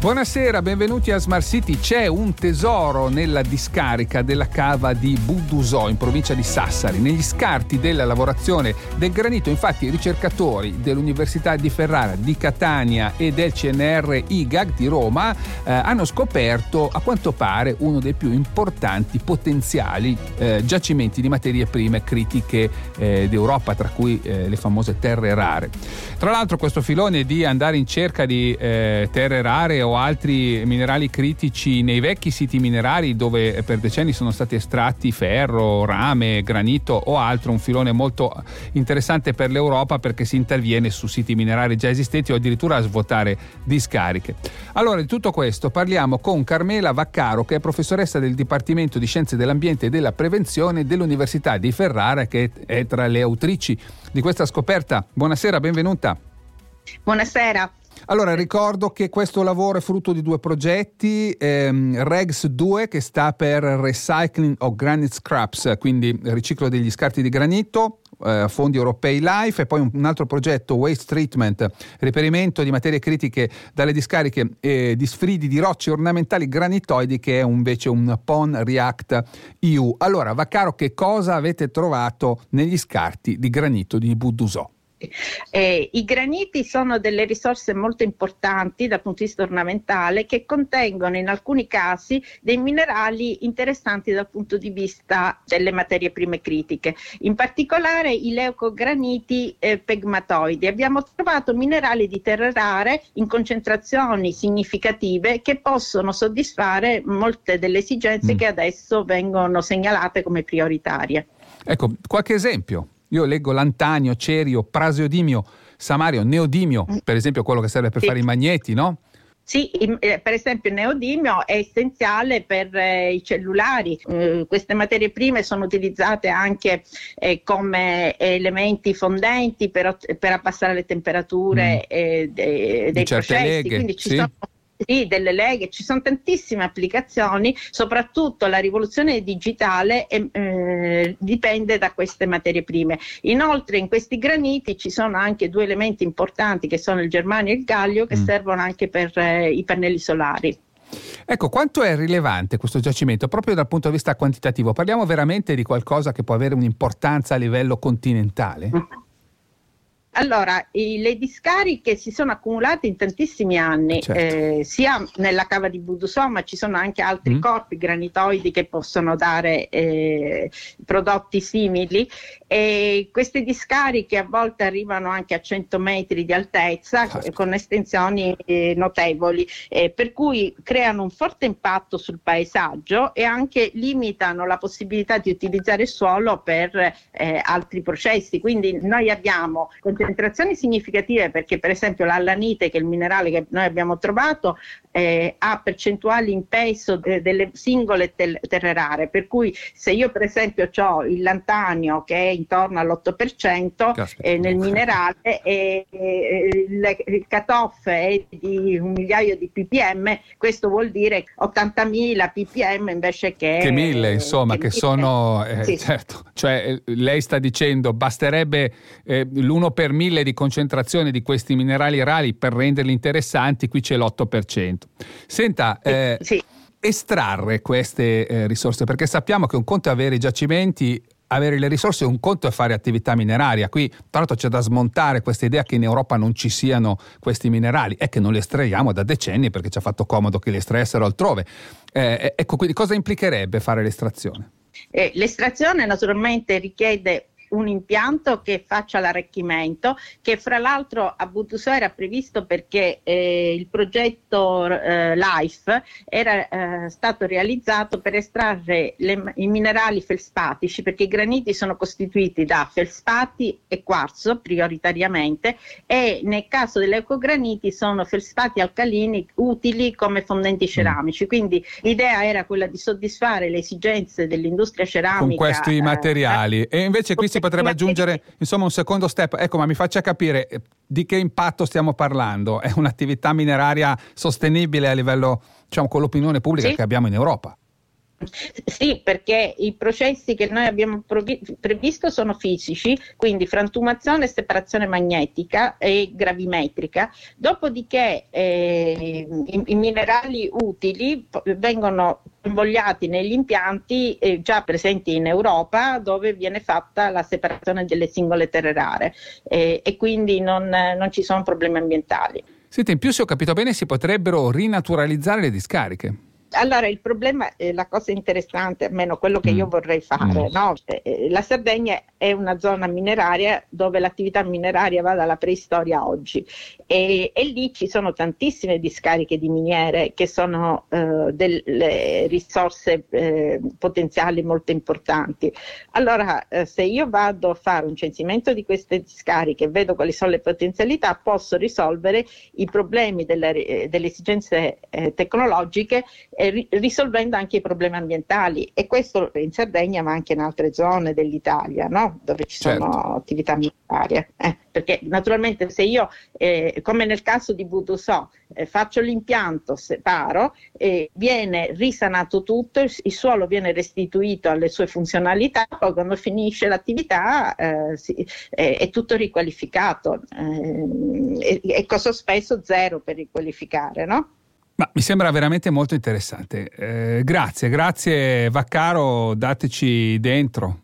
Buonasera, benvenuti a Smart City. C'è un tesoro nella discarica della cava di Budusò in provincia di Sassari. Negli scarti della lavorazione del granito, infatti, i ricercatori dell'Università di Ferrara, di Catania e del CNR IGAG di Roma eh, hanno scoperto a quanto pare uno dei più importanti potenziali eh, giacimenti di materie prime critiche eh, d'Europa, tra cui eh, le famose terre rare. Tra l'altro questo filone di andare in cerca di eh, terre rare o altri minerali critici nei vecchi siti minerari dove per decenni sono stati estratti ferro, rame, granito o altro, un filone molto interessante per l'Europa perché si interviene su siti minerari già esistenti o addirittura a svuotare discariche. Allora di tutto questo parliamo con Carmela Vaccaro che è professoressa del Dipartimento di Scienze dell'Ambiente e della Prevenzione dell'Università di Ferrara che è tra le autrici di questa scoperta. Buonasera, benvenuta. Buonasera. Allora, ricordo che questo lavoro è frutto di due progetti, ehm, REGS 2 che sta per Recycling of Granite Scraps, quindi riciclo degli scarti di granito, eh, fondi europei LIFE e poi un, un, altro progetto Waste Treatment, reperimento di materie critiche dalle discariche eh, di sfridi di rocce ornamentali granitoidi che è invece un PON React EU. Allora, Vaccaro, che cosa avete trovato negli scarti di granito di Budusò? Eh, I graniti sono delle risorse molto importanti dal punto di vista ornamentale che contengono in alcuni casi dei minerali interessanti dal punto di vista delle materie prime critiche, in particolare i leucograniti eh, pegmatoidi. Abbiamo trovato minerali di terre rare in concentrazioni significative che possono soddisfare molte delle esigenze mm. che adesso vengono segnalate come prioritarie. Ecco, qualche esempio. Io leggo lantanio, cerio, praseodimio, samario, neodimio, mm. per esempio quello che serve per sì. fare i magneti, no? Sì, eh, per esempio il neodimio è essenziale per eh, i cellulari. Eh, queste materie prime sono utilizzate anche eh, come elementi fondenti per, per abbassare le temperature mm. Eh, de, dei processi. Leghe, Quindi ci sì. sono sì, delle leghe, ci sono tantissime applicazioni, soprattutto la rivoluzione digitale eh, dipende da queste materie prime. Inoltre in questi graniti ci sono anche due elementi importanti che sono il germanio e il gallio che mm. servono anche per eh, i pannelli solari. Ecco, quanto è rilevante questo giacimento proprio dal punto di vista quantitativo? Parliamo veramente di qualcosa che può avere un'importanza a livello continentale? Allora, i, le discariche si sono accumulate in tantissimi anni, certo. eh, sia nella cava di Budusò, ma ci sono anche altri mm. corpi granitoidi che possono dare eh, prodotti simili. E queste discariche a volte arrivano anche a 100 metri di altezza, certo. con estensioni eh, notevoli, per cui creano un forte impatto sul paesaggio e anche limitano la possibilità di utilizzare il suolo per eh, altri processi. Quindi noi abbiamo concentrazioni significative perché per esempio l'allanite, che è il minerale che noi abbiamo trovato, eh, ha percentuali in peso de- delle singole tel- terre rare, per cui se io per esempio ho il lantanio che è intorno all'8% eh, nel minerale e il, il cut-off è di un migliaio di ppm, questo vuol dire 80.000 ppm invece che... Che mille, insomma, che, che sono... Eh, sì. Certo, cioè lei sta dicendo basterebbe eh, l'1 per mille di concentrazione di questi minerali rari per renderli interessanti, qui c'è l'8%. Senta, eh, sì. estrarre queste eh, risorse, perché sappiamo che un conto è avere i giacimenti, avere le risorse, un conto è fare attività mineraria. Qui, tra l'altro, c'è da smontare questa idea che in Europa non ci siano questi minerali e che non li estraiamo da decenni perché ci ha fatto comodo che li estraessero altrove. Eh, ecco, quindi cosa implicherebbe fare l'estrazione? Eh, l'estrazione naturalmente richiede un impianto che faccia l'arricchimento, che fra l'altro a Butuso era previsto perché eh, il progetto eh, LIFE era eh, stato realizzato per estrarre le, i minerali felspatici, perché i graniti sono costituiti da felspati e quarzo prioritariamente e nel caso degli ecograniti sono felspati alcalini utili come fondenti mm. ceramici. Quindi l'idea era quella di soddisfare le esigenze dell'industria ceramica. Con questi eh, materiali. e invece qui si si potrebbe aggiungere insomma un secondo step. Ecco, ma mi faccia capire eh, di che impatto stiamo parlando. È un'attività mineraria sostenibile a livello, diciamo, con l'opinione pubblica sì. che abbiamo in Europa. Sì, perché i processi che noi abbiamo previsto sono fisici, quindi frantumazione separazione magnetica e gravimetrica, dopodiché eh, i, i, minerali utili vengono convogliati negli impianti eh, già presenti in Europa dove viene fatta la separazione delle singole terre rare eh, e quindi non, non ci sono problemi ambientali. Senti, in più se ho capito bene si potrebbero rinaturalizzare le discariche. Allora, il problema, eh, la cosa interessante, almeno quello che io mm. vorrei fare, mm. no? eh, la Sardegna è una zona mineraria dove l'attività mineraria va dalla preistoria a oggi e, e lì ci sono tantissime discariche di miniere che sono eh, delle risorse eh, potenziali molto importanti. Allora, eh, se io vado a fare un censimento di queste discariche e vedo quali sono le potenzialità, posso risolvere i problemi delle, delle esigenze eh, tecnologiche eh, risolvendo anche i problemi ambientali e questo in Sardegna ma anche in altre zone dell'Italia no? dove ci certo. sono attività minerarie. Eh, perché naturalmente se io, eh, come nel caso di Budusò, eh, faccio l'impianto, separo, viene risanato tutto, il, il, suolo viene restituito alle sue funzionalità, poi quando finisce l'attività eh, si, è tutto riqualificato eh, e, e costo spesso zero per riqualificare. No? Ma mi sembra veramente molto interessante. Eh, grazie, grazie Vaccaro, dateci dentro.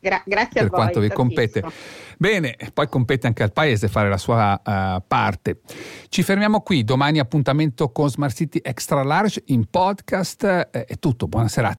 Gra- grazie per a voi. quanto vi compete. Bene, poi compete anche al Paese fare la sua uh, parte. Ci fermiamo qui, domani appuntamento con Smart City Extra Large in podcast. Eh, è tutto, buona serata.